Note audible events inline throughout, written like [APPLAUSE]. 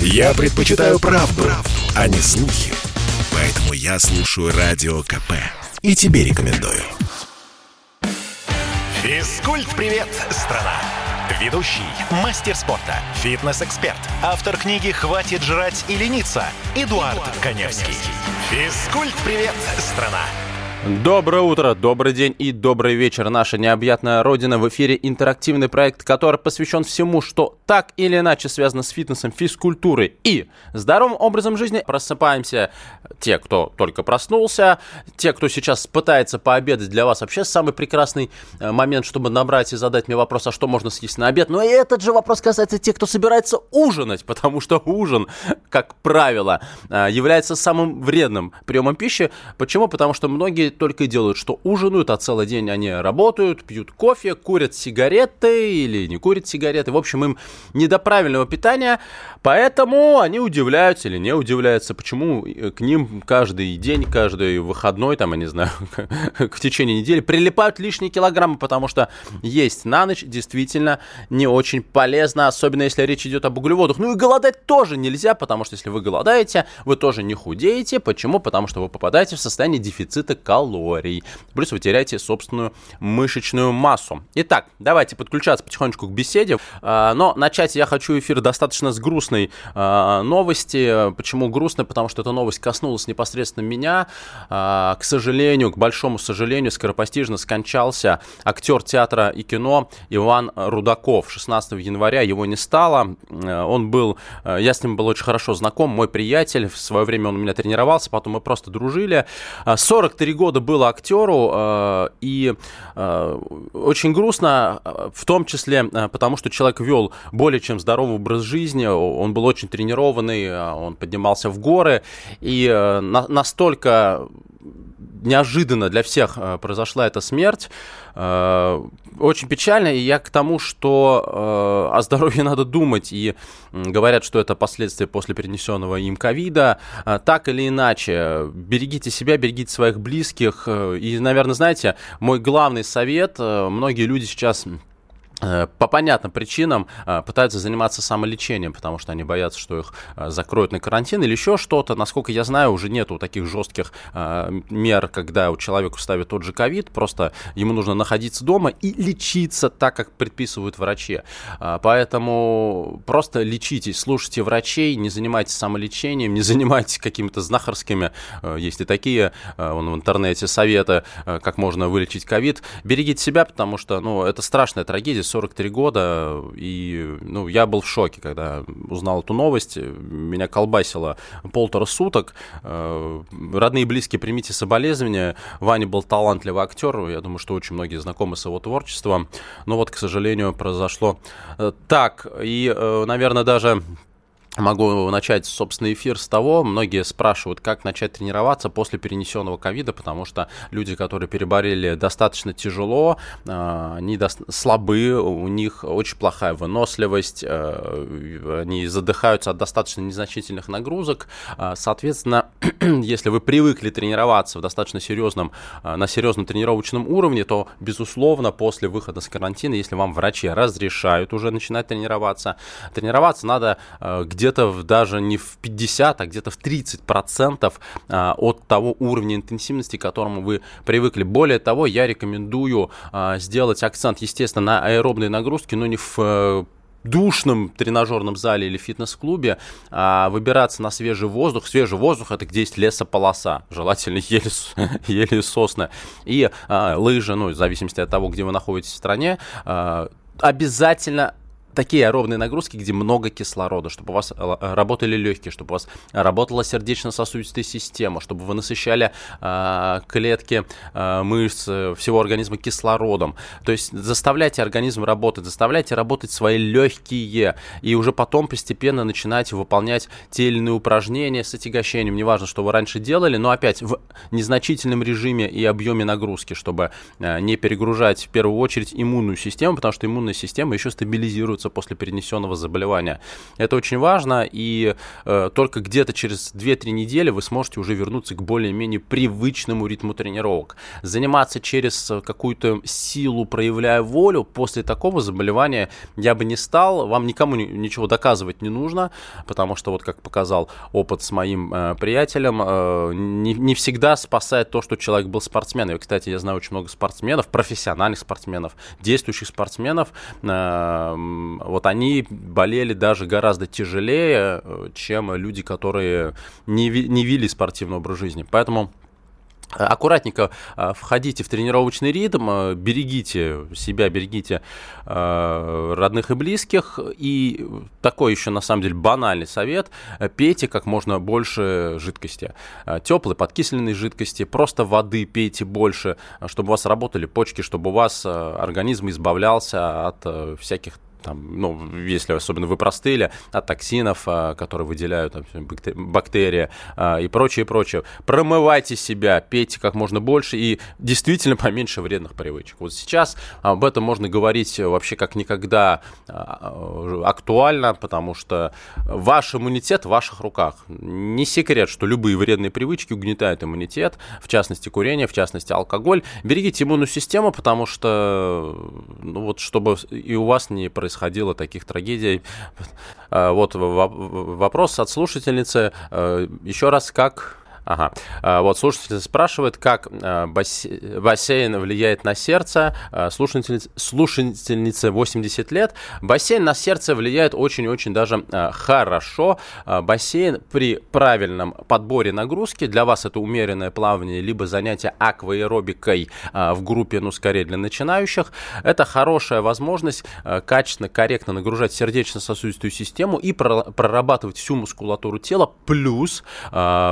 Я предпочитаю правду, правду, а не слухи. Поэтому я слушаю Радио КП. И тебе рекомендую. Физкульт-привет, страна! Ведущий, мастер спорта, фитнес-эксперт, автор книги «Хватит жрать и лениться» Эдуард, Эдуард Коневский. Физкульт-привет, страна! Доброе утро, добрый день и добрый вечер. Наша необъятная родина в эфире интерактивный проект, который посвящен всему, что так или иначе связано с фитнесом, физкультурой и здоровым образом жизни. Просыпаемся те, кто только проснулся, те, кто сейчас пытается пообедать. Для вас вообще самый прекрасный э, момент, чтобы набрать и задать мне вопрос, а что можно съесть на обед. Но и этот же вопрос касается тех, кто собирается ужинать, [LAUGHS] потому что ужин, как правило, э, является самым вредным приемом пищи. Почему? Потому что многие только и делают, что ужинают, а целый день они работают, пьют кофе, курят сигареты или не курят сигареты. В общем, им не до правильного питания, поэтому они удивляются или не удивляются, почему к ним каждый день, каждый выходной, там, я не знаю, [LAUGHS] в течение недели прилипают лишние килограммы, потому что есть на ночь действительно не очень полезно, особенно если речь идет об углеводах. Ну и голодать тоже нельзя, потому что если вы голодаете, вы тоже не худеете. Почему? Потому что вы попадаете в состояние дефицита калорий калорий. Плюс вы теряете собственную мышечную массу. Итак, давайте подключаться потихонечку к беседе. А, но начать я хочу эфир достаточно с грустной а, новости. Почему грустно? Потому что эта новость коснулась непосредственно меня. А, к сожалению, к большому сожалению, скоропостижно скончался актер театра и кино Иван Рудаков. 16 января его не стало. Он был, я с ним был очень хорошо знаком, мой приятель. В свое время он у меня тренировался, потом мы просто дружили. 43 года года было актеру, э, и э, очень грустно, э, в том числе потому, что человек вел более чем здоровый образ жизни, он был очень тренированный, он поднимался в горы, и настолько неожиданно для всех произошла эта смерть. Э, очень печально, и я к тому, что э, о здоровье [LAUGHS] надо думать, и говорят, что это последствия после перенесенного им ковида. Так или иначе, берегите себя, берегите своих близких, и, наверное, знаете, мой главный совет, многие люди сейчас Э, по понятным причинам э, пытаются заниматься самолечением, потому что они боятся, что их э, закроют на карантин или еще что-то. Насколько я знаю, уже нету таких жестких мер, когда у человека ставят тот же ковид, просто ему нужно находиться дома и лечиться так, как предписывают врачи. Поэтому просто лечитесь, слушайте врачей, не занимайтесь самолечением, не [LAUGHS] занимайтесь какими-то знахарскими, есть и такие вон, в интернете советы, как можно вылечить ковид. Берегите себя, потому что ну, это страшная трагедия 43 года, и ну, я был в шоке, когда узнал эту новость. Меня колбасило полтора суток. Э, родные и близкие, примите соболезнования. Ваня был талантливый актер, я думаю, что очень многие знакомы с его творчеством. Но вот, к сожалению, произошло э, так. И, э, наверное, даже Могу начать, собственно, эфир с того, многие спрашивают, как начать тренироваться после перенесенного ковида, потому что люди, которые переболели достаточно тяжело, э, они слабы, у них очень плохая выносливость, э, они задыхаются от достаточно незначительных нагрузок. Э, соответственно, [CLEARS THROAT] если вы привыкли тренироваться в достаточно серьезном, на серьезном тренировочном уровне, то, безусловно, после выхода с карантина, если вам врачи разрешают уже начинать тренироваться, тренироваться надо где где-то даже не в 50, а где-то в 30 процентов а, от того уровня интенсивности, к которому вы привыкли. Более того, я рекомендую а, сделать акцент, естественно, на аэробные нагрузки, но не в э, душном тренажерном зале или фитнес-клубе а, выбираться на свежий воздух. Свежий воздух это где есть лесополоса, желательно [LAUGHS] еле, еле сосны. И а, лыжи, ну, в зависимости от того, где вы находитесь в стране, а, обязательно такие аэробные нагрузки, где много кислорода, чтобы у вас э, работали легкие, чтобы у вас работала сердечно-сосудистая система, чтобы вы насыщали э, клетки э, мышц э, всего организма кислородом. То есть заставляйте организм работать, заставляйте работать свои легкие, и уже потом постепенно начинайте выполнять те или иные упражнения с отягощением. Неважно, что вы раньше делали, но опять в незначительном режиме и объеме нагрузки, чтобы э, не перегружать в первую очередь иммунную систему, потому что иммунная система еще стабилизируется восстанавливаются после перенесенного заболевания. Это очень важно, и э, только где-то через 2-3 недели вы сможете уже вернуться к более-менее привычному ритму тренировок. Заниматься через какую-то силу, проявляя волю, после такого заболевания я бы не стал. Вам никому ничего доказывать не нужно, потому что, вот как показал опыт с моим э, приятелем, э, не, не всегда спасает то, что человек был спортсменом. И, кстати, я знаю очень много спортсменов, профессиональных спортсменов, действующих спортсменов. Э, вот они болели даже гораздо тяжелее, э, чем люди, которые не, не вели спортивный образ жизни. Поэтому аккуратненько а, входите в тренировочный ритм, берегите себя, берегите родных и близких. И такой еще, на самом деле, банальный совет. Пейте как можно больше жидкости. Теплой, подкисленной жидкости, просто воды пейте больше, чтобы у вас работали почки, чтобы у вас организм избавлялся от всяких там, ну, если особенно вы простыли, от токсинов, а, которые выделяют там, бактерии а, и прочее, прочее. Промывайте себя, пейте как можно больше и действительно [LAUGHS] поменьше вредных привычек. Вот сейчас об этом можно говорить вообще как никогда а, актуально, потому что ваш иммунитет в ваших руках. Не секрет, что любые вредные привычки угнетают иммунитет, в частности курение, в частности алкоголь. Берегите иммунную систему, потому что, ну вот, чтобы и у вас не происходило происходило таких трагедий. А, вот вопрос от слушательницы. Э, Еще раз, как Ага. А, вот слушатель спрашивает, как а, бассейн влияет на сердце. А, слушательница, слушательница 80 лет. Бассейн на сердце влияет очень-очень даже хорошо. Бассейн при правильном подборе нагрузки, для вас это умеренное плавание, либо занятие акваэробикой в группе, ну, скорее для начинающих, это хорошая возможность качественно, корректно нагружать сердечно-сосудистую систему и прорабатывать всю мускулатуру тела, плюс,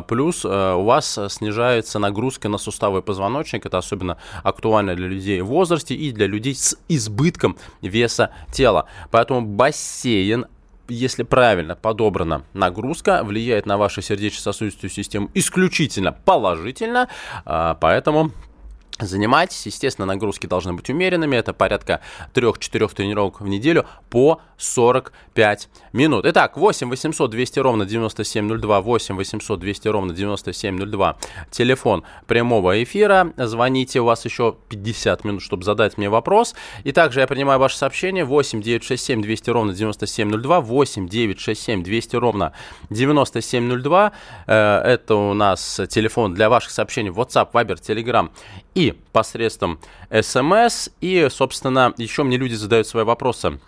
плюс у вас снижается нагрузка на суставы позвоночника. Это особенно актуально для людей в возрасте и для людей с избытком веса тела. Поэтому бассейн если правильно подобрана нагрузка, влияет на вашу сердечно-сосудистую систему исключительно положительно, а, поэтому Занимайтесь, естественно, нагрузки должны быть умеренными, это порядка 3-4 тренировок в неделю по 45 минут. Итак, 8 800 200 ровно 9702, 8 800 200 ровно 9702, телефон прямого эфира, звоните, у вас еще 50 минут, чтобы задать мне вопрос. И также я принимаю ваше сообщение. 8 967 200 ровно 9702, 8 967 200 ровно 9702, э, это у нас телефон для ваших сообщений. WhatsApp, Viber, Telegram и посредством смс. И, собственно, еще мне люди задают свои вопросы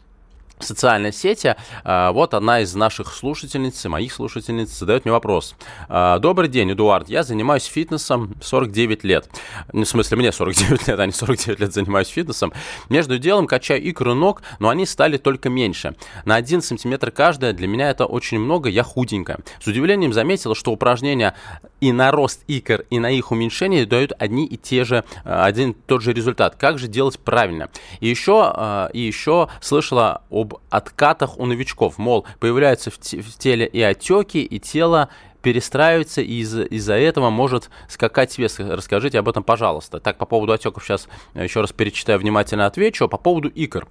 социальной сети. А, вот одна из наших слушательниц, моих слушательниц, задает мне вопрос. А, Добрый день, Эдуард. Я занимаюсь фитнесом 49 лет. Ну, в смысле, мне 49 лет, а не 49 лет занимаюсь фитнесом. Между делом качаю икру ног, но они стали только меньше. На 1 сантиметр каждая. Для меня это очень много, я худенькая. С удивлением заметила, что упражнения и на рост икр, и на их уменьшение дают одни и те же, а, один и тот же результат. Как же делать правильно? И еще, и еще слышала об об откатах у новичков. Мол, появляются в, в теле и отеки, и тело перестраивается, и из- из-за этого может скакать вес. Расскажите об этом, пожалуйста. Так, по поводу отеков сейчас еще раз перечитаю, внимательно отвечу. По поводу икр.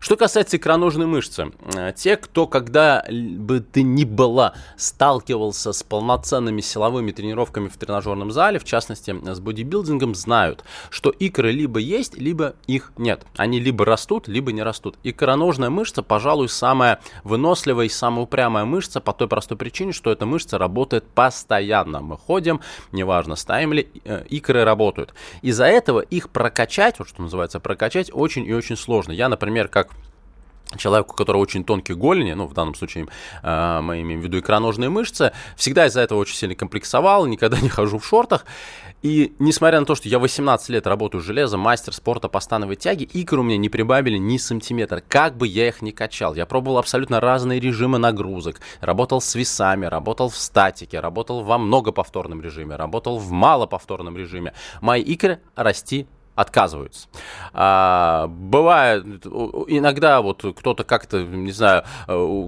Что касается икроножной мышцы. Э, те, кто когда бы ты ни была сталкивался с полноценными силовыми тренировками в тренажерном зале, в частности с бодибилдингом, знают, что икры либо есть, либо их нет. Они либо растут, либо не растут. Икроножная мышца, пожалуй, самая выносливая и самая упрямая мышца по той простой причине, что эта мышца работает работает постоянно. Мы ходим, неважно, ставим ли, э, икры работают. Из-за этого их прокачать, вот что называется прокачать, очень и очень сложно. Я, например, как человеку, у которого очень тонкие голени, ну, в данном случае э, мы имеем в виду икроножные мышцы, всегда из-за этого очень сильно комплексовал, никогда не хожу в шортах. И несмотря на то, что я 18 лет работаю железом, мастер спорта по становой тяге, икры у меня не прибавили ни сантиметра, как бы я их ни качал. Я пробовал абсолютно разные режимы нагрузок, работал с весами, работал в статике, работал во многоповторном режиме, работал в малоповторном режиме. Мои икры расти отказываются. А, бывает, иногда вот кто-то как-то, не знаю,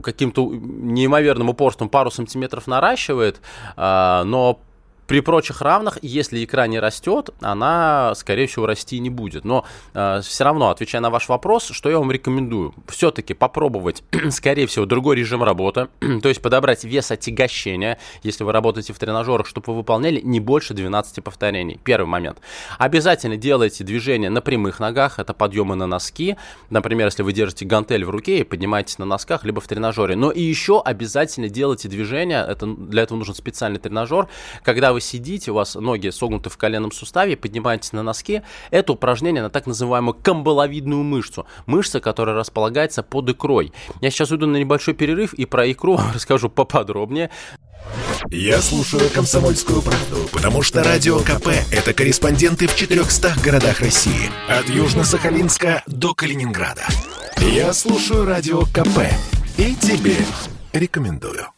каким-то неимоверным упорством пару сантиметров наращивает, а, но При прочих равных, если икра не растет, она, скорее всего, расти не будет. Но э, все равно, отвечая на ваш вопрос, что я вам рекомендую? Все-таки попробовать, [CLEARS THROAT] скорее всего, другой режим работы, [CLEARS THROAT] то есть подобрать вес отягощения, если вы работаете в тренажерах, чтобы вы выполняли не больше 12 повторений. Первый момент. Обязательно делайте движения на прямых ногах, это подъемы на носки. Например, если вы держите гантель в руке и поднимаетесь на носках, либо в тренажере. Но и еще обязательно делайте движения, это, для этого нужен специальный тренажер. Когда вы сидите, у вас ноги согнуты в коленном суставе, поднимаетесь на носки, это упражнение на так называемую камбаловидную мышцу. Мышца, которая располагается под икрой. Я сейчас уйду на небольшой перерыв и про икру [LAUGHS] расскажу поподробнее. Я слушаю «Комсомольскую правду», потому что «Радио КП» — это корреспонденты в 400 городах России. От Южно-Сахалинска до Калининграда. Я слушаю «Радио КП» и тебе рекомендую.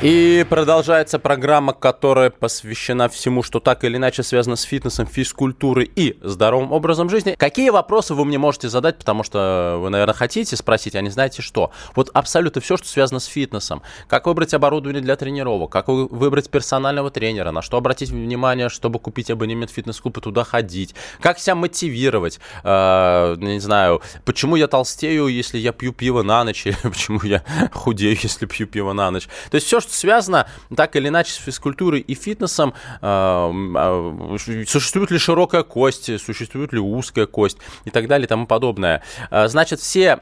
И продолжается программа, которая посвящена всему, что так или иначе связано с фитнесом, физкультурой и здоровым образом жизни. Какие вопросы вы мне можете задать, потому что вы, наверное, хотите спросить, а не знаете что? Вот абсолютно все, что связано с фитнесом. Как выбрать оборудование для тренировок, как выбрать персонального тренера, на что обратить внимание, чтобы купить абонемент в фитнес-клуб и туда ходить, как себя мотивировать, э, не знаю, почему я толстею, если я пью пиво на ночь, или [LAUGHS] почему я [LAUGHS] худею, если пью пиво на ночь. То есть все, что связано так или иначе с физкультурой и фитнесом. А, а, существует ли широкая кость, существует ли узкая кость и так далее и тому подобное. А, значит, все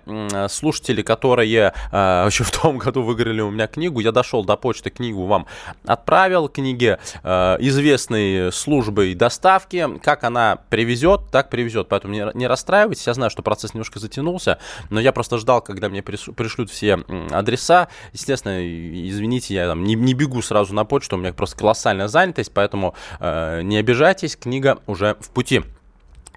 слушатели, которые еще в том году выиграли у меня книгу, я дошел до почты, книгу вам отправил, книги известной службой доставки. Как она привезет, так привезет. Поэтому не расстраивайтесь. Я знаю, что процесс немножко затянулся, но я просто ждал, когда мне пришлют все адреса. Естественно, извините, я там не, не бегу сразу на почту, у меня просто колоссальная занятость, поэтому э, не обижайтесь, книга уже в пути.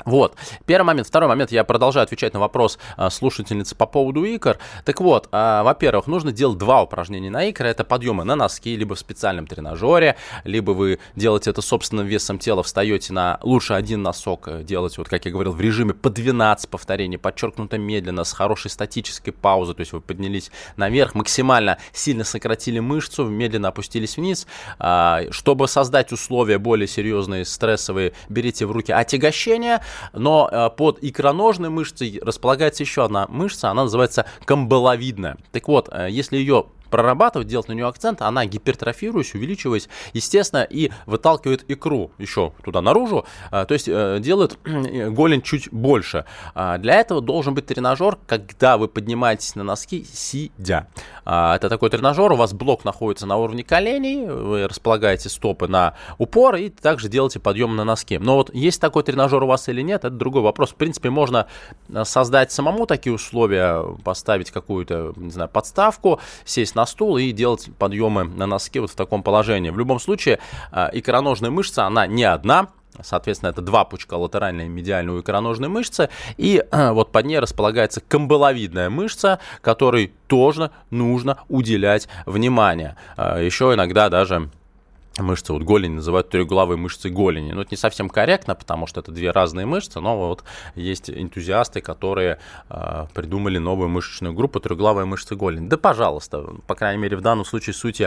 Вот, первый момент. Второй момент, я продолжаю отвечать на вопрос а, слушательницы по поводу икр. Так вот, а, во-первых, нужно делать два упражнения на икры. Это подъемы на носки, либо в специальном тренажере, либо вы делаете это собственным весом тела, встаете на лучше один носок, э, делать, вот как я говорил, в режиме по 12 повторений, подчеркнуто медленно, с хорошей статической паузой, то есть вы поднялись наверх, максимально сильно сократили мышцу, медленно опустились вниз. А, чтобы создать условия более серьезные, стрессовые, берите в руки отягощение, но э, под икроножной мышцей располагается еще одна мышца, она называется камбаловидная. Так вот, э, если ее прорабатывать, делать на нее акцент, она гипертрофируясь, увеличиваясь, естественно, и выталкивает икру еще туда наружу, а, то есть э, делает [CLEARS THROAT] голень чуть больше. А, для этого должен быть тренажер, когда вы поднимаетесь на носки сидя. А, это такой тренажер, у вас блок находится на уровне коленей, вы располагаете стопы на упор и также делаете подъем на носки. Но вот есть такой тренажер у вас или нет, это другой вопрос. В принципе, можно э, создать самому такие условия, поставить какую-то, не знаю, подставку, сесть на стул и делать подъемы на носке вот в таком положении. В любом случае, а, икроножная мышца, она не одна, Соответственно, это два пучка латеральной и медиальной у икроножной мышцы. И вот под ней располагается камбаловидная мышца, которой тоже нужно уделять внимание. А, еще иногда даже мышцы вот голени называют трехглавой мышцей голени. Ну, это не совсем корректно, потому что это две разные мышцы, но вот есть энтузиасты, которые э, придумали новую мышечную группу трехглавая мышца голени. Да, пожалуйста, по крайней мере, в данном случае суть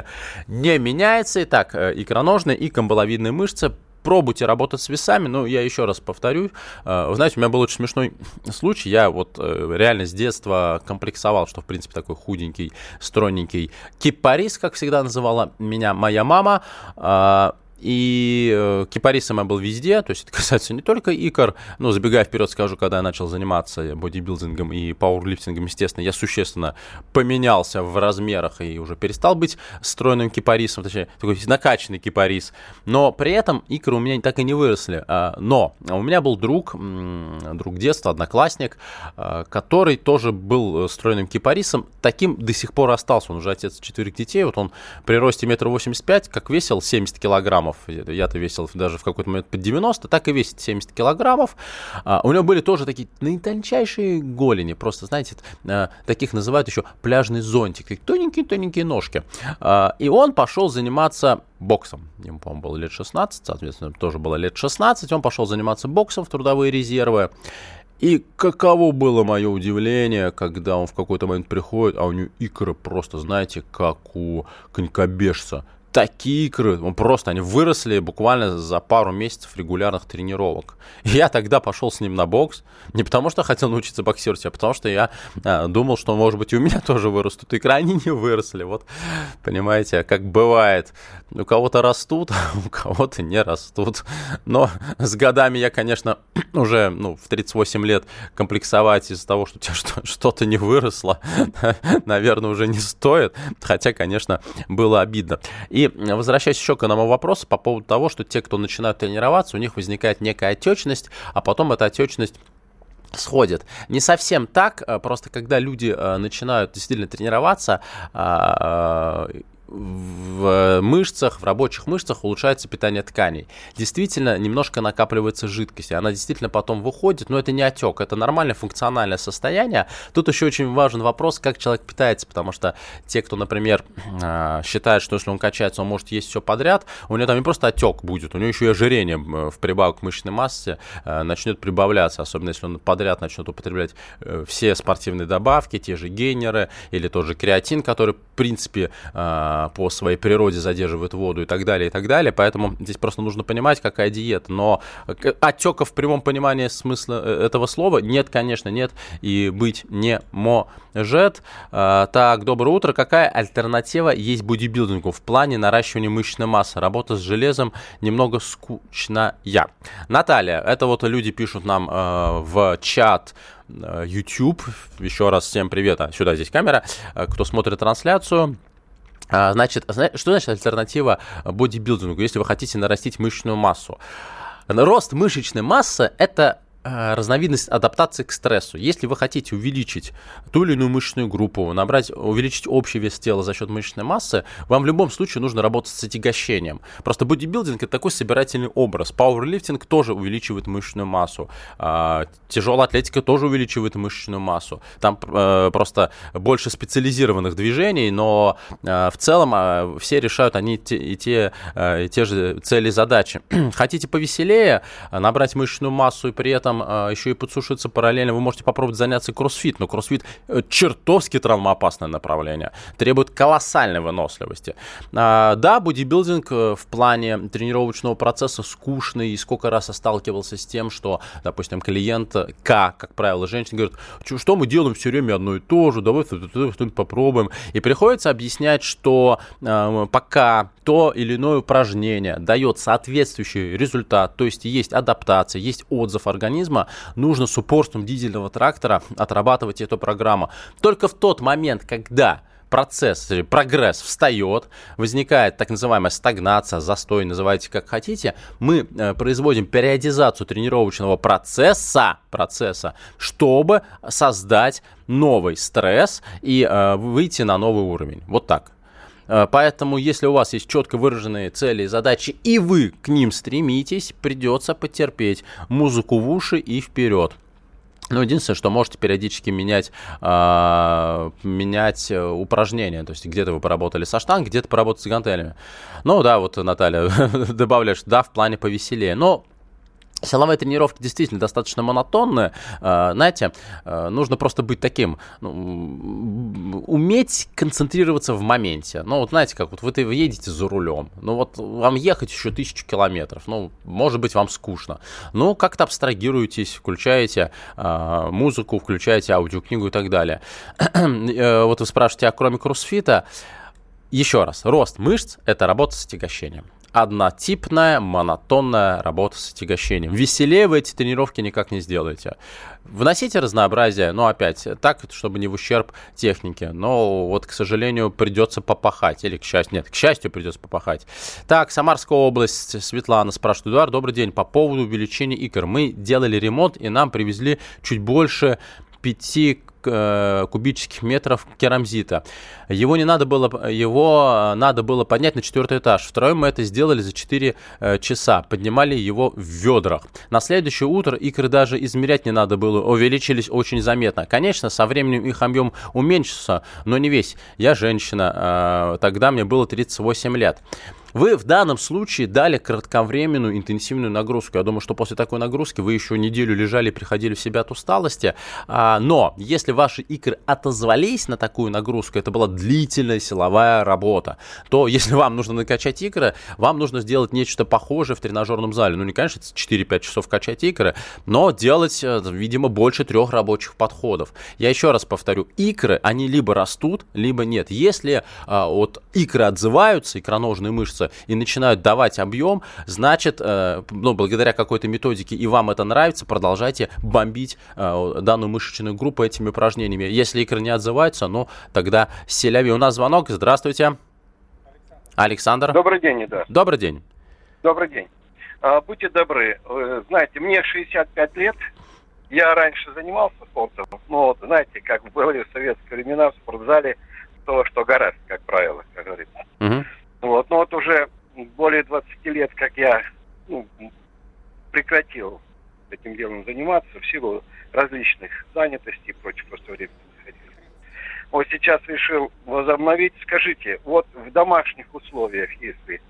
не меняется. Итак, э, икроножная и камбаловидная мышцы пробуйте работать с весами, но я еще раз повторю. Э, вы знаете, у меня был очень смешной [LAUGHS] случай. Я вот э, реально с детства комплексовал, что, в принципе, такой худенький, стройненький кипарис, как всегда называла меня моя мама. И э, кипарисом я был везде, то есть это касается не только икр, но забегая вперед скажу, когда я начал заниматься бодибилдингом и пауэрлифтингом, естественно, я существенно поменялся в размерах и уже перестал быть стройным кипарисом, точнее, такой накачанный кипарис, но при этом икры у меня так и не выросли. А, но у меня был друг, друг детства, одноклассник, а, который тоже был стройным кипарисом, таким до сих пор остался, он уже отец четверых детей, вот он при росте метр восемьдесят пять, как весил 70 килограммов, килограммов, я-то весил даже в какой-то момент под 90, так и весит 70 килограммов. А, у него были тоже такие наитончайшие голени, просто, знаете, а, таких называют еще пляжный зонтик, тоненькие-тоненькие ножки. А, и он пошел заниматься боксом. Ему, по-моему, было лет 16, соответственно, тоже было лет 16. Он пошел заниматься боксом в трудовые резервы. И каково было мое удивление, когда он в какой-то момент приходит, а у него икры просто, знаете, как у конькобежца такие икры, он просто, они выросли буквально за пару месяцев регулярных тренировок. И [LAUGHS] я тогда пошел с ним на бокс, не потому что хотел научиться боксировать, а потому что я а, думал, что, может быть, и у меня [LAUGHS] тоже вырастут икры, они не выросли. Вот, понимаете, как бывает, у кого-то растут, а [LAUGHS] у кого-то не растут. Но с годами я, конечно, [CLEARS THROAT] уже ну, в 38 лет комплексовать из-за того, что у тебя что-то не выросло, наверное, уже не стоит. Хотя, конечно, было обидно. И возвращаясь еще к одному вопросу по поводу того, что те, кто начинают тренироваться, у них возникает некая отечность, а потом эта отечность сходит. Не совсем так, просто когда люди э, начинают действительно тренироваться, а, в мышцах, в рабочих мышцах улучшается питание тканей. Действительно, немножко накапливается жидкость, и она действительно потом выходит, но это не отек, это нормальное функциональное состояние. Тут еще очень важен вопрос, как человек питается, потому что те, кто, например, [CLEARS THROAT] а, считает, что если он качается, он может есть все подряд, у него там не просто отек будет, у него еще и ожирение в прибавок к мышечной массе э, начнет прибавляться, особенно если он подряд начнет употреблять э, все спортивные добавки, те же гейнеры или тот же креатин, который, в принципе, а, по своей природе задерживает воду и так далее, и так далее. Поэтому здесь просто нужно понимать, какая диета. Но отека в прямом понимании смысла э, этого слова нет, конечно, нет и быть не может. А, так, доброе утро. Какая альтернатива есть бодибилдингу в плане наращивания мышечной массы? Работа с железом немного скучная. Наталья, это вот люди пишут нам э, в чат э, YouTube. Еще раз всем привет. А, сюда здесь камера. Кто смотрит трансляцию. А, значит, что значит альтернатива бодибилдингу, если вы хотите нарастить мышечную массу? Рост мышечной массы – это разновидность адаптации к стрессу. Если вы хотите увеличить ту или иную мышечную группу, набрать, увеличить общий вес тела за счет мышечной массы, вам в любом случае нужно работать с отягощением. Просто бодибилдинг это такой собирательный образ. Пауэрлифтинг тоже увеличивает мышечную массу. А, тяжелая атлетика тоже увеличивает мышечную массу. Там а, просто больше специализированных движений, но а, в целом все решают они и, те, и те же цели и задачи. [CLEARS THROAT] Хотите повеселее, набрать мышечную массу и при этом там а, еще и подсушиться параллельно, вы можете попробовать заняться кроссфит, но кроссфит э, чертовски травмоопасное направление, требует колоссальной выносливости. А, да, бодибилдинг э, в плане тренировочного процесса скучный, и сколько раз я сталкивался с тем, что, допустим, клиент К, как правило, женщина говорит, что мы делаем все время одно и то же, давай что-нибудь попробуем. И приходится объяснять, что э, пока то или иное упражнение дает соответствующий результат, то есть есть адаптация, есть отзыв организма, нужно с упорством дизельного трактора отрабатывать эту программу. Только в тот момент, когда процесс, прогресс встает, возникает так называемая стагнация, застой, называйте как хотите, мы э, производим периодизацию тренировочного процесса, процесса, чтобы создать новый стресс и э, выйти на новый уровень. Вот так. Э, поэтому, если у вас есть четко выраженные цели и задачи, и вы к ним стремитесь, придется потерпеть музыку в уши и вперед. Ну, единственное, что можете периодически менять, э, менять упражнения. То есть где-то вы поработали со штангой, где-то поработали с гантелями. Ну да, вот Наталья [LAUGHS] добавляешь, да, в плане повеселее. Но Силовые тренировки действительно достаточно монотонные. А, знаете, а, нужно просто быть таким, ну, уметь концентрироваться в моменте. Ну, вот знаете, как вот вы, вы едете за рулем, ну вот вам ехать еще тысячу километров, ну, может быть, вам скучно. Ну, как-то абстрагируетесь, включаете э, музыку, включаете аудиокнигу и так далее. [CLEARS THROAT] Э, вот вы спрашиваете, а кроме кроссфита, еще раз, рост мышц – это работа с отягощением однотипная, монотонная работа с отягощением. Веселее вы эти тренировки никак не сделаете. Вносите разнообразие, но опять, так, чтобы не в ущерб технике. Но вот, к сожалению, придется попахать. Или к счастью, нет, к счастью придется попахать. Так, Самарская область, Светлана спрашивает. Эдуард, добрый день. По поводу увеличения икр. Мы делали ремонт, и нам привезли чуть больше 5 э, кубических метров керамзита. Его не надо было, его надо было поднять на четвертый этаж. Втроем мы это сделали за 4 часа. Поднимали его в ведрах. На следующее утро икры даже измерять не надо было, увеличились очень заметно. Конечно, со временем их объем уменьшится, но не весь. Я женщина, тогда мне было 38 лет. Вы в данном случае дали кратковременную интенсивную нагрузку. Я думаю, что после такой нагрузки вы еще неделю лежали, приходили в себя от усталости. А, но если ваши икры отозвались на такую нагрузку, это была длительная силовая работа, то если вам нужно накачать икры, вам нужно сделать нечто похожее в тренажерном зале. Ну, не, конечно, 4-5 часов качать икры, но делать, э, видимо, больше трех рабочих подходов. Я еще раз повторю, икры, они либо растут, либо нет. Если а, вот икры отзываются, икроножные мышцы, движутся и начинают давать объем, значит, э, ну, благодаря какой-то методике и вам это нравится, продолжайте бомбить э, данную мышечную группу этими упражнениями. Если икры не отзываются, ну, тогда селяви. У нас звонок. Здравствуйте. Александр. Добрый день, да. Добрый день. Добрый день. А, будьте добры, знаете, мне 65 лет, я раньше занимался спортом, но вот, знаете, как были в советские времена в спортзале, то, что гораздо, как правило, как говорится. Угу. Вот. Но вот уже более 20 лет, как я ну, прекратил этим делом заниматься в силу различных занятостей и прочих просто времени Вот сейчас решил возобновить. Скажите, вот в домашних условиях, если,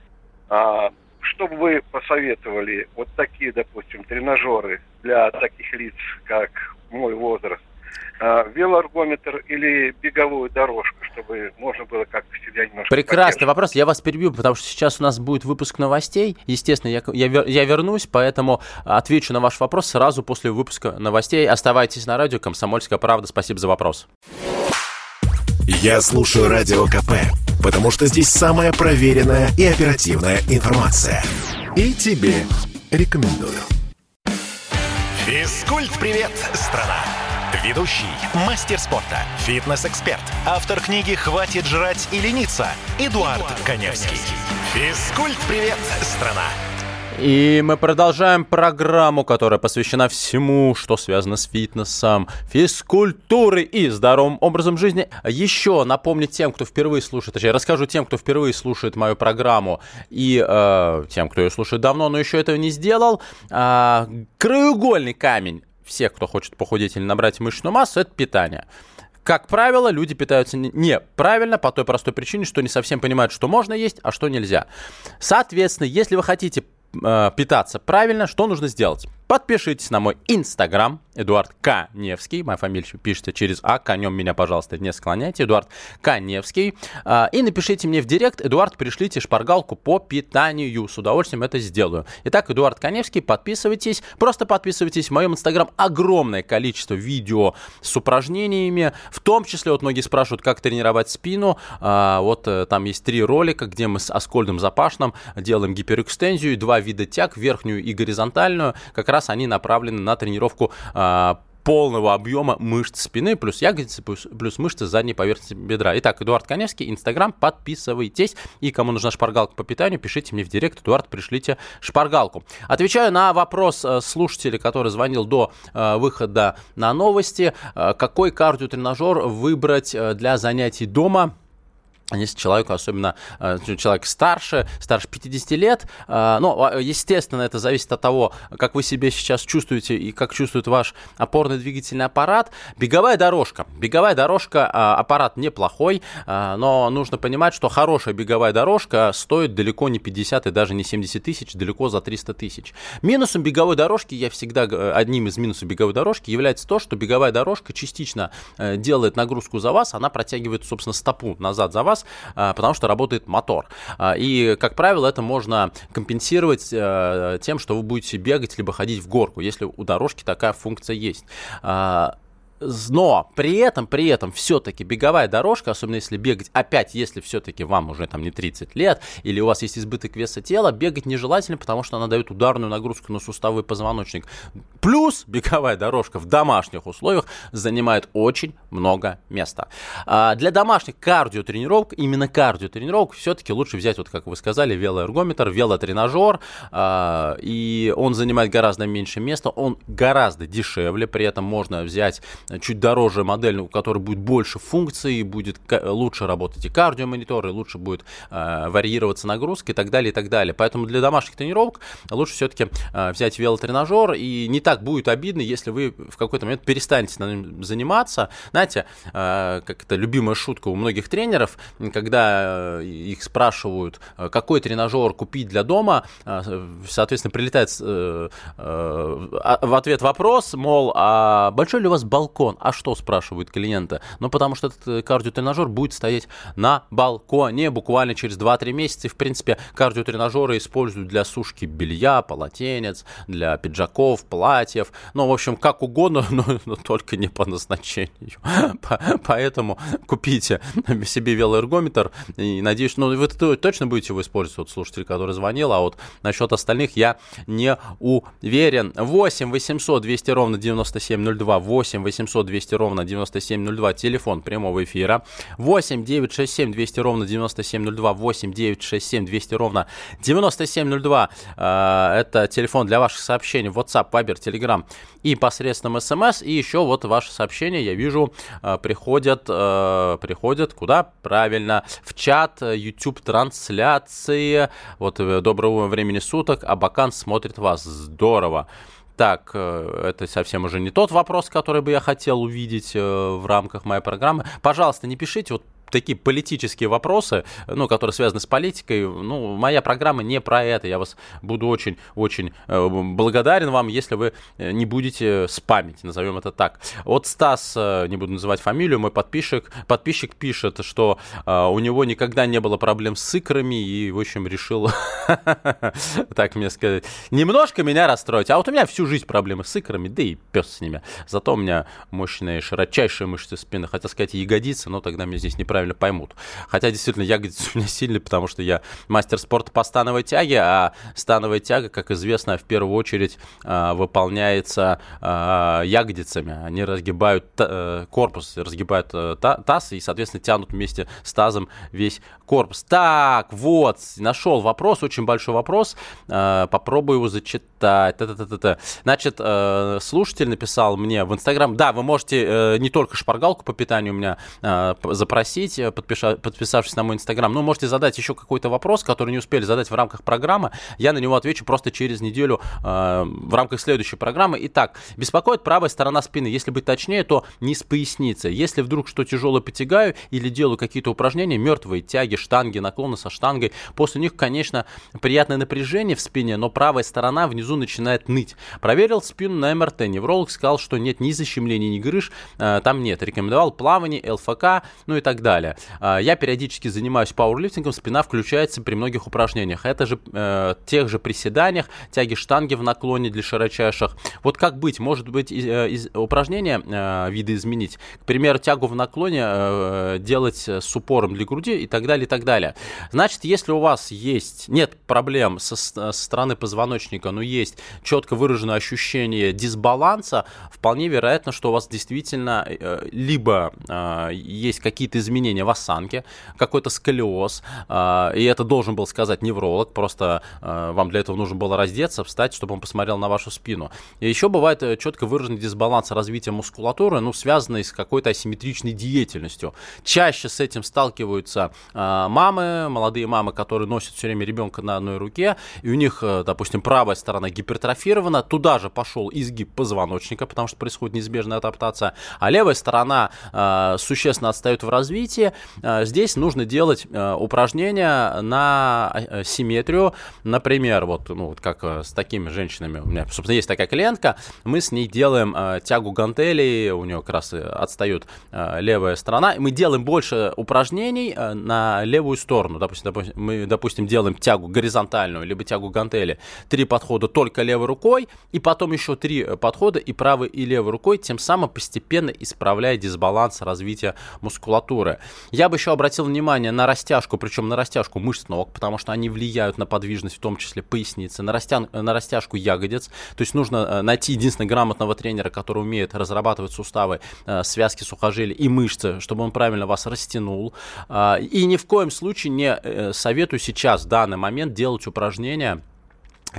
а, что бы вы посоветовали, вот такие, допустим, тренажеры для таких лиц, как мой возраст, а, велоэргометр или беговую дорожку, чтобы можно было как-то себя немножко... Прекрасный вопрос. Я вас перебью, потому что сейчас у нас будет выпуск новостей. Естественно, я, я, я вернусь, поэтому отвечу на ваш вопрос сразу после выпуска новостей. Оставайтесь на радио «Комсомольская правда». Спасибо за вопрос. Я слушаю Радио КП, потому что здесь самая проверенная и оперативная информация. И тебе рекомендую. Физкульт-привет, страна! Ведущий, мастер спорта, фитнес-эксперт, автор книги «Хватит жрать и лениться» Эдуард, Эдуард Коневский. Физкульт-привет, страна! И мы продолжаем программу, которая посвящена всему, что связано с фитнесом, физкультурой и здоровым образом жизни. Еще напомню тем, кто впервые слушает, точнее, расскажу тем, кто впервые слушает мою программу и э, тем, кто ее слушает давно, но еще этого не сделал. Э, краеугольный камень всех, кто хочет похудеть или набрать мышечную массу, это питание. Как правило, люди питаются неправильно по той простой причине, что не совсем понимают, что можно есть, а что нельзя. Соответственно, если вы хотите э, питаться правильно, что нужно сделать? Подпишитесь на мой инстаграм, Эдуард Каневский. Моя фамилия пишется через А. Конем меня, пожалуйста, не склоняйте. Эдуард Каневский. А, и напишите мне в директ. Эдуард, пришлите шпаргалку по питанию. С удовольствием это сделаю. Итак, Эдуард Каневский, подписывайтесь. Просто подписывайтесь. В моем инстаграм огромное количество видео с упражнениями. В том числе, вот многие спрашивают, как тренировать спину. А, вот э, там есть три ролика, где мы с Аскольдом Запашным делаем гиперэкстензию. Два вида тяг, верхнюю и горизонтальную. Как раз они направлены на тренировку а, полного объема мышц спины, плюс ягодицы, плюс, плюс мышцы задней поверхности бедра. Итак, Эдуард Коневский, Инстаграм, подписывайтесь. И кому нужна шпаргалка по питанию, пишите мне в директ, Эдуард, пришлите шпаргалку. Отвечаю на вопрос э, слушателя, который звонил до э, выхода на новости. Э, какой кардиотренажер выбрать для занятий дома? Если человеку, особенно э, человек старше, старше 50 лет, э, ну, а, естественно, это зависит от того, как вы себя сейчас чувствуете и как чувствует ваш опорно-двигательный аппарат. Беговая дорожка. Беговая дорожка, э, аппарат неплохой, но нужно понимать, что хорошая беговая дорожка стоит далеко не 50 и даже не 70 тысяч, далеко за 300 тысяч. Минусом беговой дорожки, я всегда, одним из минусов беговой дорожки является то, что беговая дорожка частично делает нагрузку за вас, она протягивает, собственно, стопу назад за вас, а, потому что работает мотор. А, и, как правило, это можно компенсировать э, тем, что вы будете бегать либо ходить в горку, если у дорожки такая функция есть. Но при этом, при этом все-таки беговая дорожка, особенно если бегать, опять, если все-таки вам уже там не 30 лет, или у вас есть избыток веса тела, бегать нежелательно, потому что она дает ударную нагрузку на суставы и позвоночник. Плюс беговая дорожка в домашних условиях занимает очень много места. А для домашних кардиотренировок, именно кардиотренировок, все-таки лучше взять, вот как вы сказали, велоэргометр, велотренажер, а, и он занимает гораздо меньше места, он гораздо дешевле, при этом можно взять чуть дороже модель, у которой будет больше функций, будет лучше работать и кардиомонитор, и лучше будет э, варьироваться нагрузка и так далее, и так далее. Поэтому для домашних тренировок лучше все-таки э, взять велотренажер, и не так будет обидно, если вы в какой-то момент перестанете на нем заниматься. Знаете, э, как это любимая шутка у многих тренеров, когда э, их спрашивают, э, какой тренажер купить для дома, э, соответственно, прилетает э, э, в ответ вопрос, мол, а большой ли у вас балкон? А что, спрашивают клиента? Ну, потому что этот э, кардиотренажер будет стоять на балконе буквально через 2-3 месяца. И, в принципе, кардиотренажеры используют для сушки белья, полотенец, для пиджаков, платьев. Ну, в общем, как угодно, [LAUGHS] но, но только не по назначению. [LAUGHS] Поэтому купите себе велоэргометр и надеюсь, ну, вы точно будете его использовать, вот слушатель, который звонил, а вот насчет остальных я не уверен. 8 800 200 ровно 9702, 8 800 200 ровно 9702, телефон прямого эфира, 8 967 200 ровно 9702, 8 967 200 ровно 9702, э, это телефон для ваших сообщений, WhatsApp, Viber, Telegram и посредством смс, и еще вот ваши сообщения, я вижу, э, приходят, э, приходят куда? Правильно, в чат, YouTube трансляции, вот доброго времени суток, Абакан смотрит вас, здорово. Так, э, это совсем уже не тот вопрос, который бы я хотел увидеть э, в рамках моей программы. Пожалуйста, не пишите, вот такие политические вопросы, ну, которые связаны с политикой, ну, моя программа не про это. Я вас буду очень-очень э, благодарен вам, если вы э, не будете спамить, назовем это так. Вот Стас, э, не буду называть фамилию, мой подписчик, подписчик пишет, что у него никогда не было проблем с икрами и, в общем, решил, [LAUGHS] так мне сказать, немножко меня расстроить. А вот у меня всю жизнь проблемы с икрами, да и пес с ними. Зато у меня мощные, широчайшие мышцы спины, хотел сказать ягодицы, но тогда мне здесь неправильно правильно поймут. Хотя, действительно, ягодицы у меня сильные, потому что я мастер спорта по становой тяге, а становая тяга, как известно, в первую очередь э, выполняется э, ягодицами. Они разгибают э, корпус, разгибают э, таз и, соответственно, тянут вместе с тазом весь корпус. Так, вот, нашел вопрос, очень большой вопрос. Э, попробую его зачитать. Та-та-та-та. Значит, э, слушатель написал мне в Инстаграм, да, вы можете э, не только шпаргалку по питанию у меня э, запросить, спросить, подпиша, подписавшись на мой инстаграм. Ну, можете задать еще какой-то вопрос, который не успели задать в рамках программы. Я на него отвечу просто через неделю э, в рамках следующей программы. Итак, беспокоит правая сторона спины. Если быть точнее, то не с поясницы. Если вдруг что тяжелое потягаю или делаю какие-то упражнения, мертвые тяги, штанги, наклоны со штангой, после них, конечно, приятное напряжение в спине, но правая сторона внизу начинает ныть. Проверил спину на МРТ. Невролог сказал, что нет ни защемлений, ни грыж, э, там нет. Рекомендовал плавание, ЛФК, ну и так далее далее. А, я периодически занимаюсь пауэрлифтингом, спина включается при многих упражнениях. Это же э, тех же приседаниях, тяги штанги в наклоне для широчайших. Вот как быть? Может быть, из, э, из, упражнения э, виды изменить? К примеру, тягу в наклоне э, делать с упором для груди и так далее, и так далее. Значит, если у вас есть, нет проблем со, со стороны позвоночника, но есть четко выраженное ощущение дисбаланса, вполне вероятно, что у вас действительно э, либо э, есть какие-то изменения изменения в осанке, какой-то сколиоз, э, и это должен был сказать невролог, просто э, вам для этого нужно было раздеться, встать, чтобы он посмотрел на вашу спину. И еще бывает э, четко выраженный дисбаланс развития мускулатуры, ну, связанный с какой-то асимметричной деятельностью. Чаще с этим сталкиваются мамы, молодые мамы, которые носят все время ребенка на одной руке, и у них, допустим, правая сторона гипертрофирована, туда же пошел изгиб позвоночника, потому что происходит неизбежная адаптация, а левая сторона э, существенно отстает в развитии, развитии. Э, здесь нужно делать э, упражнения на э, симметрию. Например, вот, ну, вот как с такими женщинами, у меня, собственно, есть такая клиентка, мы с ней делаем тягу гантелей, у нее как раз отстает левая сторона, мы делаем больше упражнений на левую сторону. Допустим, допустим, мы, допустим, делаем тягу горизонтальную, либо тягу гантели, три подхода только левой рукой, и потом еще три подхода и правой, и левой рукой, тем самым постепенно исправляя дисбаланс развития мускулатуры. Я бы еще обратил внимание на растяжку, причем на растяжку мышц ног, потому что они влияют на подвижность, в том числе поясницы, на, растян, на растяжку ягодиц. То есть нужно э, найти единственного грамотного тренера, который умеет разрабатывать суставы, э, связки сухожилий и мышцы, чтобы он правильно вас растянул. А, и ни в коем случае не э, советую сейчас, в данный момент, делать упражнения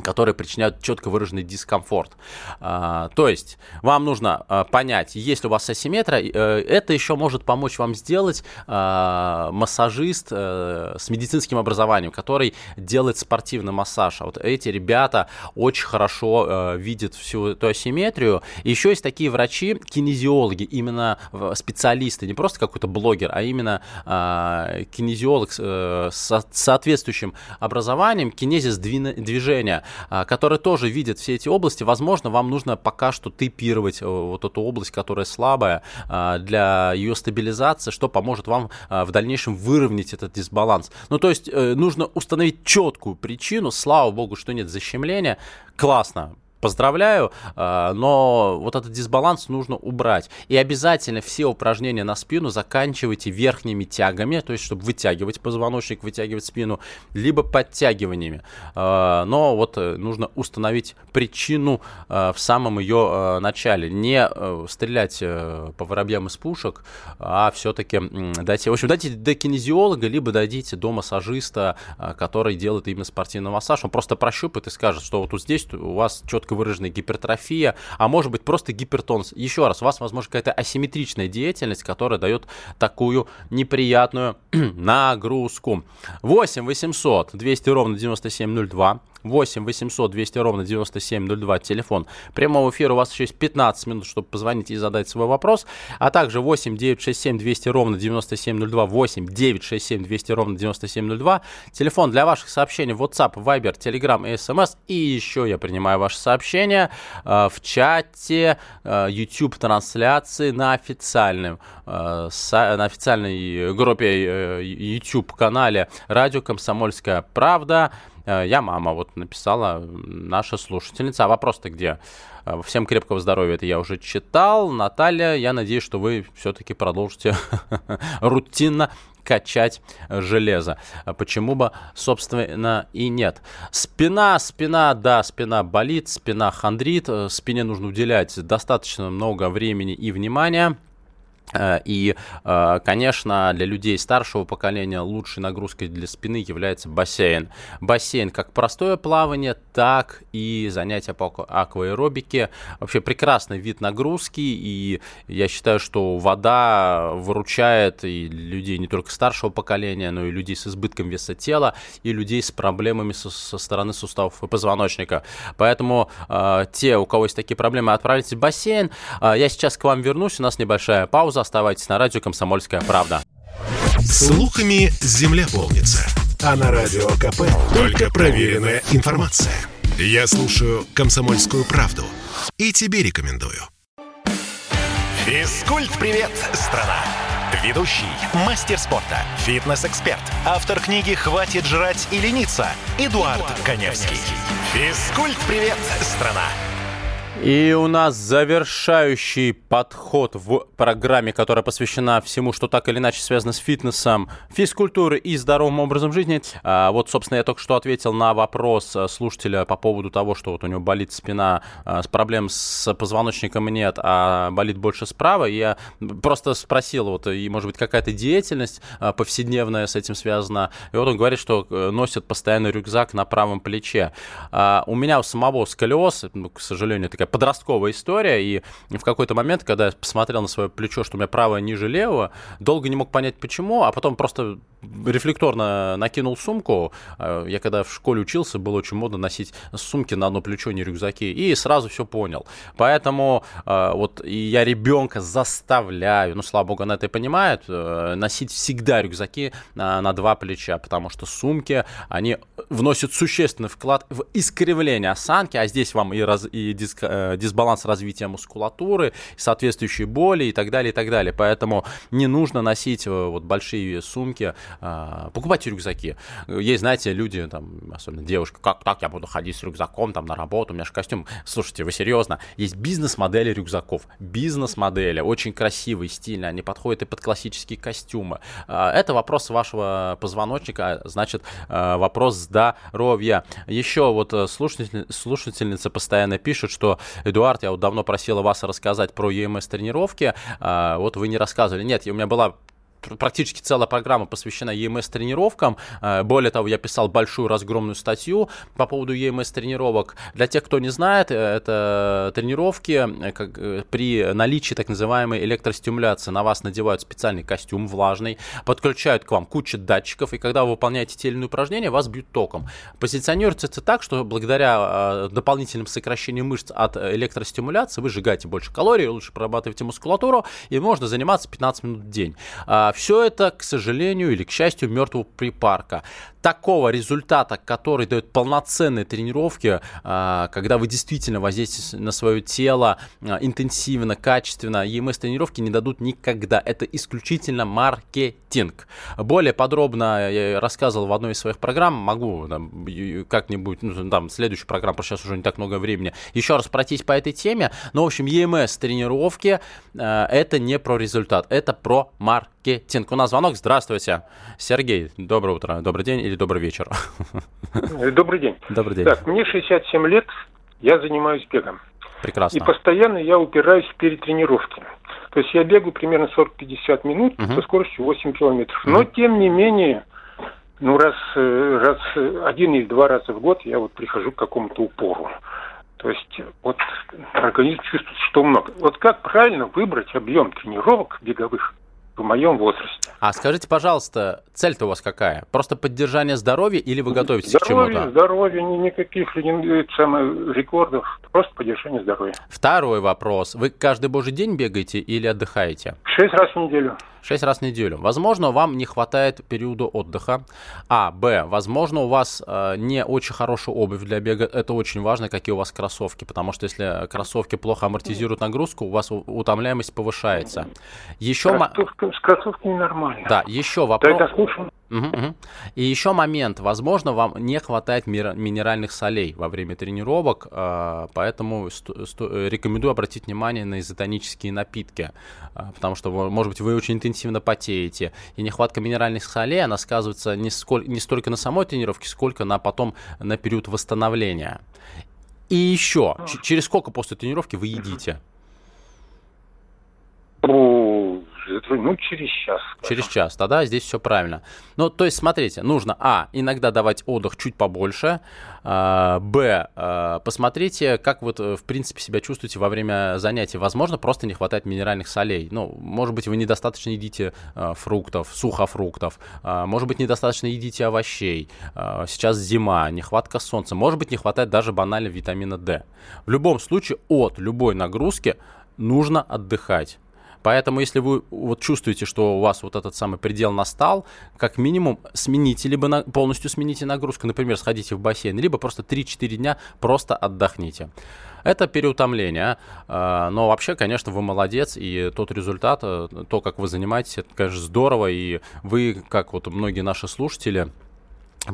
которые причиняют четко выраженный дискомфорт. А, то есть вам нужно а, понять, есть у вас асимметрия, э, это еще может помочь вам сделать а, массажист а, с медицинским образованием, который делает спортивный массаж. Вот эти ребята очень хорошо а, видят всю эту асимметрию. Еще есть такие врачи, кинезиологи, именно специалисты, не просто какой-то блогер, а именно кинезиолог с соответствующим образованием, кинезис движения а, которые тоже видят все эти области. Возможно, вам нужно пока что типировать э, вот эту область, которая слабая, а, для ее стабилизации, что поможет вам а, в дальнейшем выровнять этот дисбаланс. Ну, то есть э, нужно установить четкую причину, слава богу, что нет защемления, классно, поздравляю, а, но вот этот дисбаланс нужно убрать. И обязательно все упражнения на спину заканчивайте верхними тягами, то есть чтобы вытягивать позвоночник, вытягивать спину, либо подтягиваниями. А, но вот э, нужно установить причину в самом ее начале. Не э, стрелять э, по воробьям из пушек, а все-таки дайте, в общем, дайте до кинезиолога, либо дадите до массажиста, который делает именно спортивный массаж. Он просто прощупает и скажет, что вот здесь у вас четко ярко выраженная гипертрофия, а может быть просто гипертонус. Еще раз, у вас, возможно, какая-то асимметричная деятельность, которая дает такую неприятную [CLEARS THROAT] нагрузку. 8 800 200 ровно 9702. 8 800 200 ровно 9702, телефон прямого эфира. У вас еще есть 15 минут, чтобы позвонить и задать свой вопрос. А также 8 967 200 ровно 9702, 8 967 200 ровно 9702. Телефон для ваших сообщений WhatsApp, Viber, Telegram и SMS. И еще я принимаю ваши сообщения э, в чате э, YouTube трансляции на официальном э, на официальной группе YouTube канале Радио Комсомольская Правда. Э, я мама, вот написала наша слушательница. А вопрос-то где? Э, всем крепкого здоровья, это я уже читал. Наталья, я надеюсь, что вы все-таки продолжите [LAUGHS] рутинно качать железо. А почему бы, собственно, и нет. Спина, спина, да, спина болит, спина хандрит, э, спине нужно уделять достаточно много времени и внимания. Э, и, э, конечно, для людей старшего поколения лучшей нагрузкой для спины является бассейн. Бассейн как простое плавание, так и занятия по акваэробике. Вообще прекрасный вид нагрузки, и я считаю, что вода выручает и людей не только старшего поколения, но и людей с избытком веса тела, и людей с проблемами со, со стороны суставов и позвоночника. Поэтому э, те, у кого есть такие проблемы, отправляйтесь в бассейн. Я сейчас к вам вернусь, у нас небольшая пауза Оставайтесь на радио «Комсомольская правда». Слухами земля полнится. А на радио КП только проверенная информация. Я слушаю «Комсомольскую правду» и тебе рекомендую. Физкульт-привет, страна! Ведущий, мастер спорта, фитнес-эксперт, автор книги «Хватит жрать и лениться» Эдуард, Эдуард Коневский. Физкульт-привет, страна! И у нас завершающий подход в программе, которая посвящена всему, что так или иначе связано с фитнесом, физкультурой и здоровым образом жизни. А, вот, собственно, я только что ответил на вопрос э, слушателя по поводу того, что вот у него болит спина, а, с проблем с позвоночником нет, а болит больше справа. Я просто спросил, вот, и, может быть, какая-то деятельность а, повседневная с этим связана. И вот он говорит, что э, носит постоянно рюкзак на правом плече. У меня у самого сколиоз, ну, к сожалению, такая подростковая история, и в какой-то момент, когда я посмотрел на свое плечо, что у меня правое ниже левого, долго не мог понять почему, а потом просто рефлекторно накинул сумку. А, я когда в школе учился, было очень модно носить сумки на одно плечо, не рюкзаки, и сразу все понял. Поэтому а, вот я ребенка заставляю, ну, слава богу, она это и понимает, э, носить всегда рюкзаки на два плеча, потому что сумки, они вносят существенный вклад в искривление осанки, а здесь вам и, раз, и диск, э, дисбаланс развития мускулатуры, соответствующие боли и так далее, и так далее. Поэтому не нужно носить э, вот большие сумки а, покупайте рюкзаки. Есть, знаете, люди, там, особенно девушка, как так я буду ходить с рюкзаком там на работу, у меня же костюм. Слушайте, вы серьезно? Есть бизнес-модели рюкзаков. Бизнес-модели, очень красивые, стильные, они подходят и под классические костюмы. Это вопрос вашего позвоночника, значит, вопрос здоровья. Еще вот э, слушатель, слушательница постоянно пишет, что, Эдуард, я вот давно просила вас рассказать про EMS тренировки, вот вы не рассказывали. Нет, у меня была практически целая программа посвящена EMS-тренировкам. Э, более того, я писал большую разгромную статью по поводу EMS-тренировок. Для тех, кто не знает, э, это тренировки как, при наличии так называемой электростимуляции. На вас надевают специальный костюм влажный, подключают к вам кучу датчиков, и когда вы выполняете те или иные упражнения, вас бьют током. Позиционируется это так, что благодаря дополнительным сокращениям мышц от электростимуляции вы сжигаете больше калорий, лучше прорабатываете мускулатуру, и можно заниматься 15 минут в день. Все это, к сожалению или к счастью, мертвого припарка такого результата, который дает полноценные тренировки, а, когда вы действительно воздействуете на свое тело а, интенсивно, качественно, EMS-тренировки не дадут никогда. Это исключительно маркетинг. Более подробно я рассказывал в одной из своих программ, могу там, как-нибудь, ну, там, следующую программу, сейчас уже не так много времени, еще раз пройтись по этой теме. Но, в общем, EMS-тренировки а, это не про результат, это про маркетинг. У нас звонок, здравствуйте. Сергей, доброе утро, добрый день или добрый вечер. Э, добрый день. Добрый день. Так, мне 67 лет, я занимаюсь бегом. Прекрасно. И постоянно я упираюсь в перетренировки. То есть я бегаю примерно 40-50 минут угу. со скоростью 8 километров. Угу. Но тем не менее, ну раз, э, раз один или два раза в год я вот прихожу к какому-то упору. То есть вот организм чувствует, что много. Вот как правильно выбрать объем тренировок беговых, в моем возрасте. А скажите, пожалуйста, цель-то у вас какая? Просто поддержание здоровья или вы готовитесь здоровье, к чему-то? Здоровье, никаких самых рекордов, просто поддержание здоровья. Второй вопрос. Вы каждый божий день бегаете или отдыхаете? Шесть раз в неделю. Шесть раз в неделю. Возможно, вам не хватает периода отдыха. А, Б, возможно, у вас э, не очень хорошая обувь для бега. Это очень важно, какие у вас кроссовки, потому что если кроссовки плохо амортизируют нагрузку, у вас утомляемость повышается. Еще... Кроссовка, с кроссовками нормально. Да, еще вопрос. Да, это слушаю. Угу, угу. И еще момент. Возможно, вам не хватает минеральных солей во время тренировок, а, поэтому рекомендую обратить внимание на изотонические напитки, а, потому что, может быть, вы очень интенсивно потеете, и нехватка минеральных солей, она сказывается не, сколь, не столько на самой тренировке, сколько на потом на период восстановления. И еще, через сколько после тренировки вы едите? Ну, через час. Через час, тогда здесь все правильно. Ну, то есть, смотрите, нужно, а, иногда давать отдых чуть побольше, а, б, а, посмотрите, как вот, э, в принципе, себя чувствуете во время занятий. Возможно, просто не хватает минеральных солей. Ну, может быть, вы недостаточно едите а, фруктов, сухофруктов, а, может быть, недостаточно едите овощей. Сейчас зима, нехватка солнца, может быть, не хватает даже банально витамина D. В любом случае, от любой нагрузки нужно отдыхать. Поэтому, если вы вот чувствуете, что у вас вот этот самый предел настал, как минимум смените, либо на, полностью смените нагрузку, например, сходите в бассейн, либо просто 3-4 дня просто отдохните. Это переутомление, а, но вообще, конечно, вы молодец, и тот результат, э, то, как вы занимаетесь, это, конечно, здорово, и вы, как вот многие наши слушатели,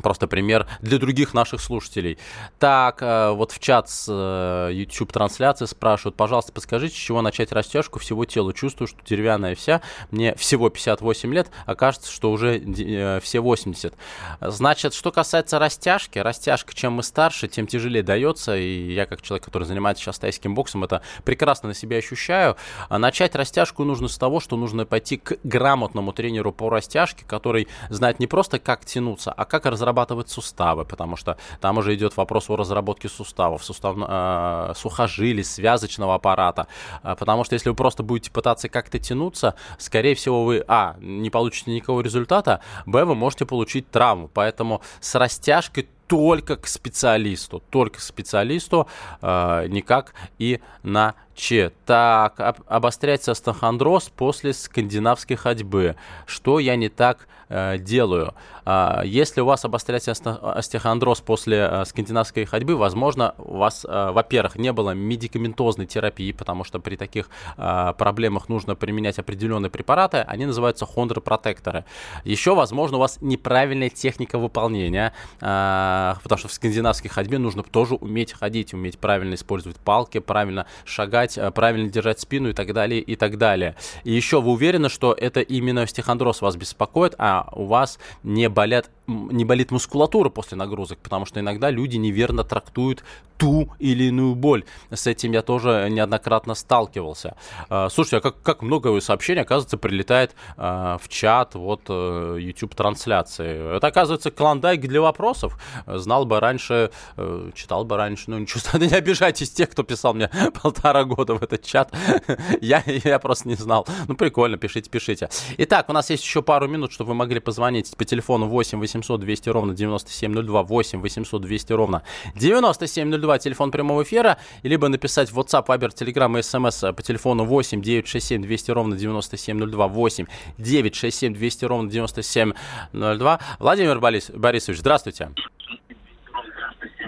Просто пример для других наших слушателей. Так, э, вот в чат с э, YouTube трансляции спрашивают, пожалуйста, подскажите, с чего начать растяжку всего тела. Чувствую, что деревянная вся, мне всего 58 лет, а кажется, что уже э, все 80. Значит, что касается растяжки, растяжка, чем мы старше, тем тяжелее дается, и я как человек, который занимается сейчас тайским боксом, это прекрасно на себе ощущаю. А начать растяжку нужно с того, что нужно пойти к грамотному тренеру по растяжке, который знает не просто как тянуться, а как разрабатывать суставы, потому что там уже идет вопрос о разработке суставов, сустав, э, сухожилий, связочного аппарата. Э, потому что если вы просто будете пытаться как-то тянуться, скорее всего вы, а, не получите никакого результата, б, вы можете получить травму. Поэтому с растяжкой только к специалисту, только к специалисту, э, никак и на Че. Так, об, обостряется остеохондроз после скандинавской ходьбы. Что я не так э, делаю? Э, если у вас обостряется остеохондроз после э, скандинавской ходьбы, возможно, у вас, э, во-первых, не было медикаментозной терапии, потому что при таких э, проблемах нужно применять определенные препараты, они называются хондропротекторы. Еще, возможно, у вас неправильная техника выполнения, э, потому что в скандинавской ходьбе нужно тоже уметь ходить, уметь правильно использовать палки, правильно шагать, дышать, э, правильно держать спину и так далее, и так далее. И еще вы уверены, что это именно остеохондроз вас беспокоит, а у вас не болят не болит мускулатура после нагрузок, потому что иногда люди неверно трактуют ту или иную боль. С этим я тоже неоднократно сталкивался. А, слушайте, а как, как много сообщений, оказывается, прилетает а, в чат вот э, YouTube-трансляции. Это, оказывается, клондайк для вопросов. Знал бы раньше, э, читал бы раньше, ну ничего, [LAUGHS] не обижайтесь тех, кто писал мне [LAUGHS] полтора года в этот чат. [LAUGHS] я, я просто не знал. Ну, прикольно, пишите, пишите. Итак, у нас есть еще пару минут, чтобы вы могли позвонить по телефону 8 800 200 ровно 9702, 8 800 200 ровно 9702 2, телефон прямого эфира, либо написать в WhatsApp, Viber, Telegram и SMS по телефону 8 967 200 ровно 9702, 8 967 200 ровно 9702. Владимир Борис, Борисович, здравствуйте.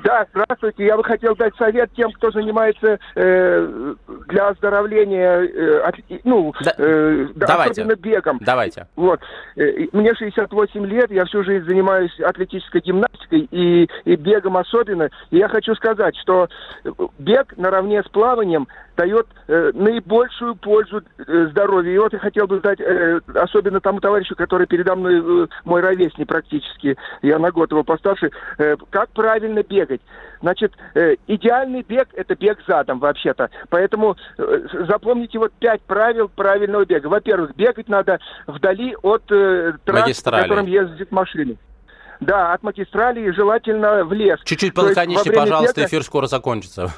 Да, здравствуйте. Я бы хотел дать совет тем, кто занимается э, для оздоровления, э, от, ну, да. э, Давайте. особенно бегом. Давайте. Вот. Э, мне 68 лет, я всю жизнь занимаюсь атлетической гимнастикой и, и бегом особенно. И я хочу сказать, что бег наравне с плаванием дает э, наибольшую пользу э, здоровью. И вот я хотел бы дать, э, особенно тому товарищу, который передо мной, э, мой ровесник практически, я на год его постарше, э, как правильно бегать. Значит, э, идеальный бег – это бег задом вообще-то. Поэтому э, запомните вот пять правил правильного бега. Во-первых, бегать надо вдали от э, трасс, по которым ездят машины. Да, от магистрали желательно в лес. Чуть-чуть полаконичнее, пожалуйста, бега... эфир скоро закончится.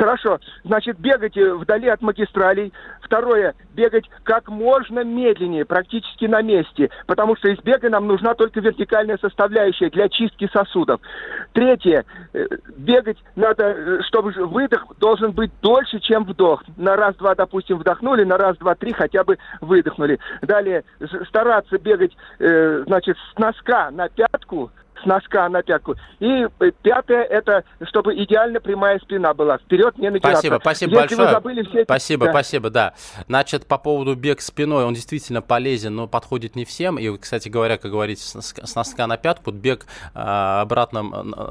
Хорошо. Значит, бегать вдали от магистралей. Второе, бегать как можно медленнее, практически на месте, потому что из бега нам нужна только вертикальная составляющая для чистки сосудов. Третье, э, бегать надо, э, чтобы выдох должен быть дольше, чем вдох. На раз-два, допустим, вдохнули, на раз-два-три хотя бы выдохнули. Далее, стараться бегать, э, значит, с носка на пятку, с носка на пятку. И э, пятое, это чтобы идеально прямая спина была. Вперед не накидаться. Спасибо, спасибо Если большое. Вы забыли все эти... Спасибо, да. спасибо, да. Значит, по поводу бег спиной, он действительно полезен, но подходит не всем. И, кстати говоря, как говорите, с носка на пятку, бег э, обратно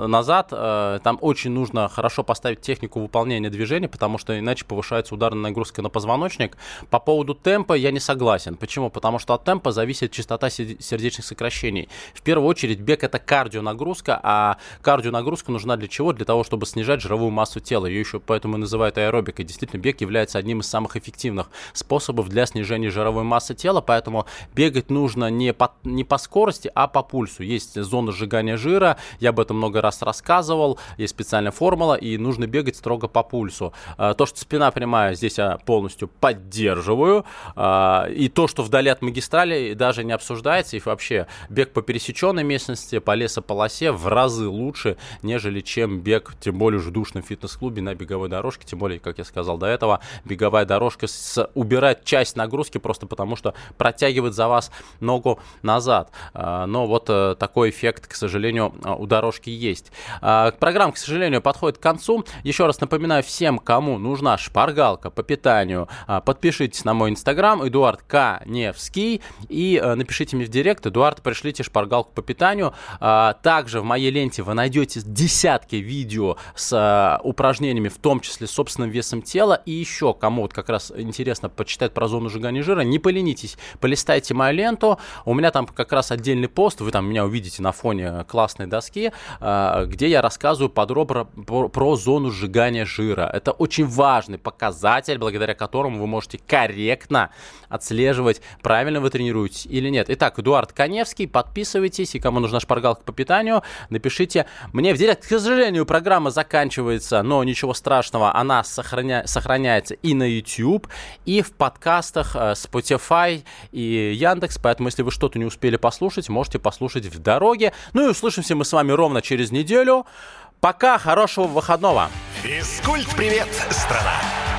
назад, э, там очень нужно хорошо поставить технику выполнения движения, потому что иначе повышается ударная нагрузка на позвоночник. По поводу темпа я не согласен. Почему? Потому что от темпа зависит частота сердечных сокращений. В первую очередь, бег это кардионагрузка, а кардионагрузка нужна для чего? Для того, чтобы снижать жировую массу тела. Ее еще поэтому и называют аэробикой. Действительно, бег является одним из самых эффективных способов для снижения жировой массы тела, поэтому бегать нужно не по, не по скорости, а по пульсу. Есть зона сжигания жира, я об этом много раз рассказывал, есть специальная формула, и нужно бегать строго по пульсу. А, то, что спина прямая, здесь я полностью поддерживаю, а, и то, что вдали от магистрали, даже не обсуждается, и вообще бег по пересеченной местности, по лесу лесополосе в разы лучше, нежели чем бег, тем более в душном фитнес-клубе на беговой дорожке, тем более, как я сказал до этого, беговая дорожка с, убирает часть нагрузки просто потому, что протягивает за вас ногу назад. А, но вот э, такой эффект, к сожалению, а, у дорожки есть. А, программа, к сожалению, подходит к концу. Еще раз напоминаю всем, кому нужна шпаргалка по питанию, подпишитесь на мой инстаграм, Эдуард К. Невский, и э, напишите мне в директ, Эдуард, пришлите шпаргалку по питанию. А, также в моей ленте вы найдете десятки видео с а, упражнениями, в том числе собственным весом тела. И еще, кому вот как раз интересно почитать про зону сжигания жира, не поленитесь, полистайте мою ленту. У меня там как раз отдельный пост, вы там меня увидите на фоне классной доски, а, где я рассказываю подробно про зону сжигания жира. Это очень важный показатель, благодаря которому вы можете корректно отслеживать, правильно вы тренируетесь или нет. Итак, Эдуард Коневский, подписывайтесь, и кому нужна шпаргалка по питанию, напишите мне в директ. К сожалению, программа заканчивается, но ничего страшного, она сохраня... сохраняется и на YouTube, и в подкастах э, Spotify и Яндекс, поэтому если вы что-то не успели послушать, можете послушать в дороге. Ну и услышимся мы с вами ровно через неделю. Пока, хорошего выходного. Физкульт-привет, страна!